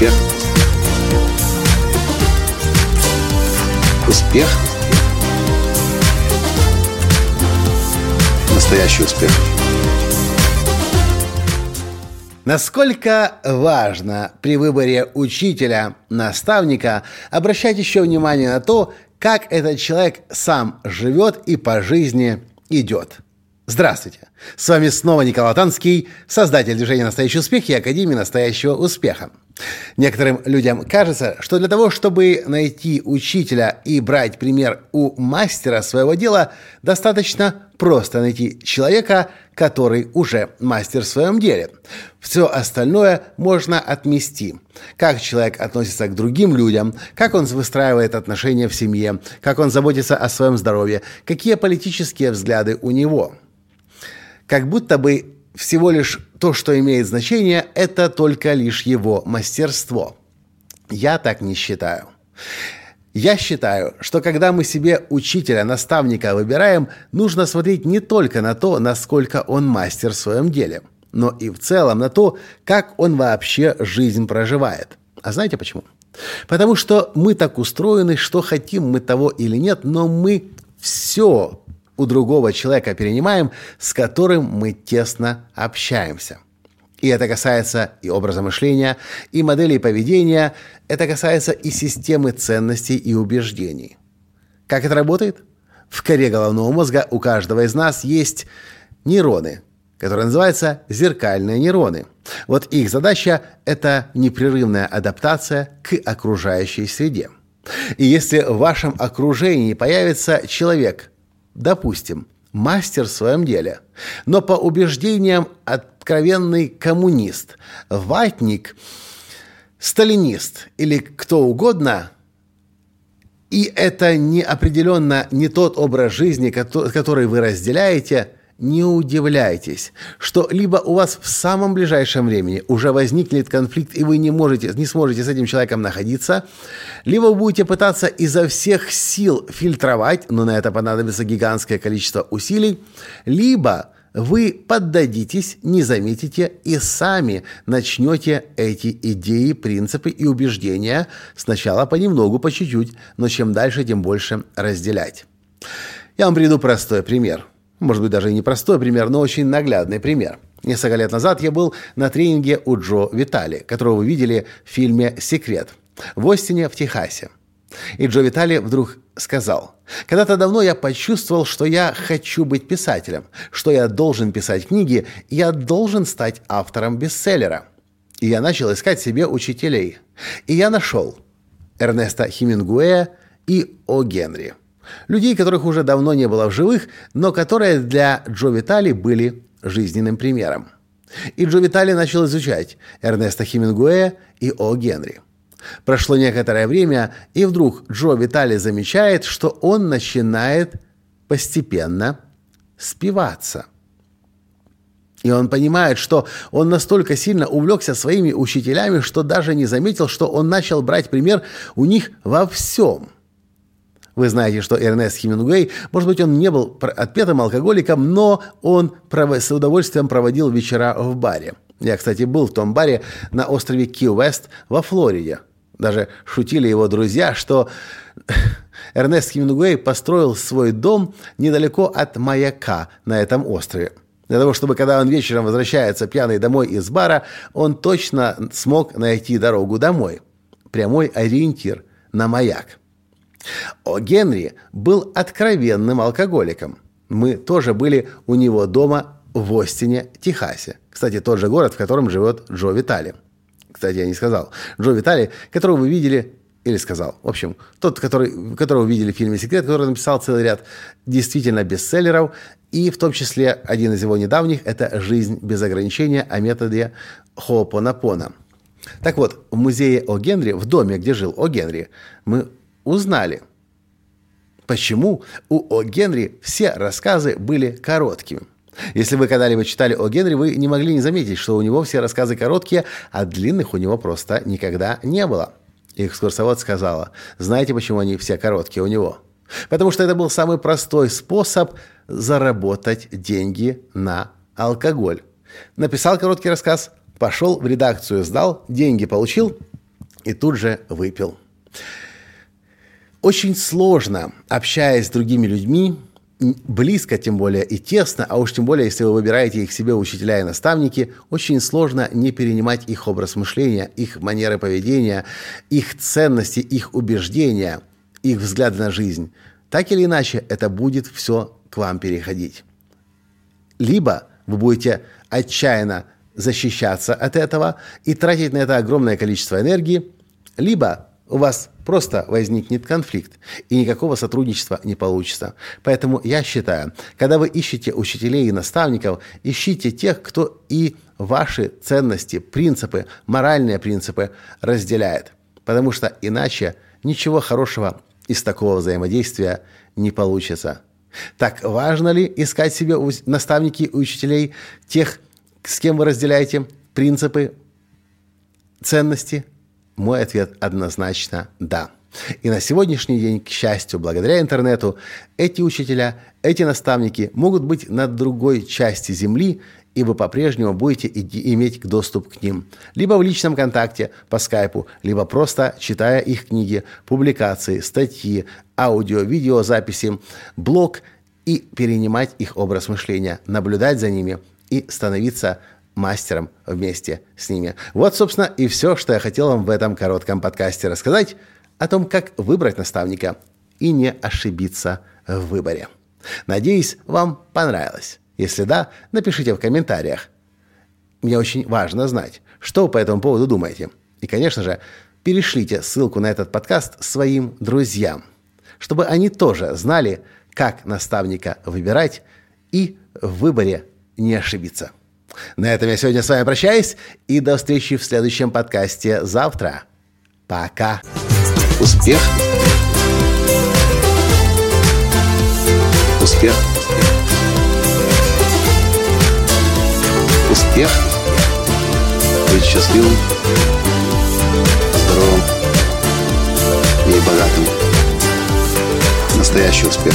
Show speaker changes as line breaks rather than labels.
Успех. Успех. Настоящий успех.
Насколько важно при выборе учителя, наставника обращать еще внимание на то, как этот человек сам живет и по жизни идет. Здравствуйте! С вами снова Николай Танский, создатель движения «Настоящий успех» и Академии «Настоящего успеха». Некоторым людям кажется, что для того, чтобы найти учителя и брать пример у мастера своего дела, достаточно просто найти человека, который уже мастер в своем деле. Все остальное можно отмести. Как человек относится к другим людям, как он выстраивает отношения в семье, как он заботится о своем здоровье, какие политические взгляды у него. Как будто бы всего лишь то, что имеет значение, это только лишь его мастерство. Я так не считаю. Я считаю, что когда мы себе учителя, наставника выбираем, нужно смотреть не только на то, насколько он мастер в своем деле, но и в целом на то, как он вообще жизнь проживает. А знаете почему? Потому что мы так устроены, что хотим мы того или нет, но мы все у другого человека перенимаем, с которым мы тесно общаемся. И это касается и образа мышления, и моделей поведения, это касается и системы ценностей и убеждений. Как это работает? В коре головного мозга у каждого из нас есть нейроны, которые называются зеркальные нейроны. Вот их задача – это непрерывная адаптация к окружающей среде. И если в вашем окружении появится человек, допустим, мастер в своем деле, но по убеждениям откровенный коммунист, ватник, сталинист или кто угодно, и это не определенно не тот образ жизни, который вы разделяете – не удивляйтесь, что либо у вас в самом ближайшем времени уже возникнет конфликт, и вы не, можете, не сможете с этим человеком находиться, либо вы будете пытаться изо всех сил фильтровать, но на это понадобится гигантское количество усилий, либо вы поддадитесь, не заметите и сами начнете эти идеи, принципы и убеждения сначала понемногу, по чуть-чуть, но чем дальше, тем больше разделять. Я вам приведу простой пример – может быть, даже и непростой пример, но очень наглядный пример. Несколько лет назад я был на тренинге у Джо Витали, которого вы видели в фильме «Секрет» в Остине, в Техасе. И Джо Витали вдруг сказал, «Когда-то давно я почувствовал, что я хочу быть писателем, что я должен писать книги, я должен стать автором бестселлера. И я начал искать себе учителей. И я нашел Эрнеста Хемингуэя и О. Генри. Людей, которых уже давно не было в живых, но которые для Джо Витали были жизненным примером. И Джо Витали начал изучать Эрнеста Хемингуэя и О. Генри. Прошло некоторое время, и вдруг Джо Витали замечает, что он начинает постепенно спиваться. И он понимает, что он настолько сильно увлекся своими учителями, что даже не заметил, что он начал брать пример у них во всем – вы знаете, что Эрнест Хемингуэй, может быть, он не был отпетым алкоголиком, но он с удовольствием проводил вечера в баре. Я, кстати, был в том баре на острове Ки-Вест во Флориде. Даже шутили его друзья, что Эрнест Хемингуэй построил свой дом недалеко от маяка на этом острове. Для того, чтобы когда он вечером возвращается пьяный домой из бара, он точно смог найти дорогу домой. Прямой ориентир на маяк. О Генри был откровенным алкоголиком. Мы тоже были у него дома в Остине, Техасе. Кстати, тот же город, в котором живет Джо Витали. Кстати, я не сказал. Джо Витали, которого вы видели или сказал. В общем, тот, который, которого вы видели в фильме «Секрет», который написал целый ряд действительно бестселлеров, и в том числе один из его недавних – это «Жизнь без ограничения» о методе Хоопонапона. Так вот, в музее О. Генри, в доме, где жил О. Генри, мы узнали, почему у О. Генри все рассказы были короткими. Если вы когда-либо читали о Генри, вы не могли не заметить, что у него все рассказы короткие, а длинных у него просто никогда не было. И экскурсовод сказала, знаете, почему они все короткие у него? Потому что это был самый простой способ заработать деньги на алкоголь. Написал короткий рассказ, пошел в редакцию, сдал, деньги получил, и тут же выпил. Очень сложно, общаясь с другими людьми, близко, тем более и тесно, а уж тем более, если вы выбираете их себе учителя и наставники, очень сложно не перенимать их образ мышления, их манеры поведения, их ценности, их убеждения, их взгляды на жизнь. Так или иначе, это будет все к вам переходить. Либо вы будете отчаянно защищаться от этого и тратить на это огромное количество энергии, либо у вас просто возникнет конфликт, и никакого сотрудничества не получится. Поэтому я считаю, когда вы ищете учителей и наставников, ищите тех, кто и ваши ценности, принципы, моральные принципы разделяет. Потому что иначе ничего хорошего из такого взаимодействия не получится. Так важно ли искать себе наставники и учителей тех, с кем вы разделяете принципы, ценности – мой ответ однозначно «да». И на сегодняшний день, к счастью, благодаря интернету, эти учителя, эти наставники могут быть на другой части Земли, и вы по-прежнему будете иметь доступ к ним. Либо в личном контакте по скайпу, либо просто читая их книги, публикации, статьи, аудио, видеозаписи, блог и перенимать их образ мышления, наблюдать за ними и становиться мастером вместе с ними. Вот, собственно, и все, что я хотел вам в этом коротком подкасте рассказать о том, как выбрать наставника и не ошибиться в выборе. Надеюсь, вам понравилось. Если да, напишите в комментариях. Мне очень важно знать, что вы по этому поводу думаете. И, конечно же, перешлите ссылку на этот подкаст своим друзьям, чтобы они тоже знали, как наставника выбирать и в выборе не ошибиться. На этом я сегодня с вами прощаюсь и до встречи в следующем подкасте завтра. Пока.
Успех. Успех. Успех. Быть счастливым, здоровым и богатым. Настоящий успех.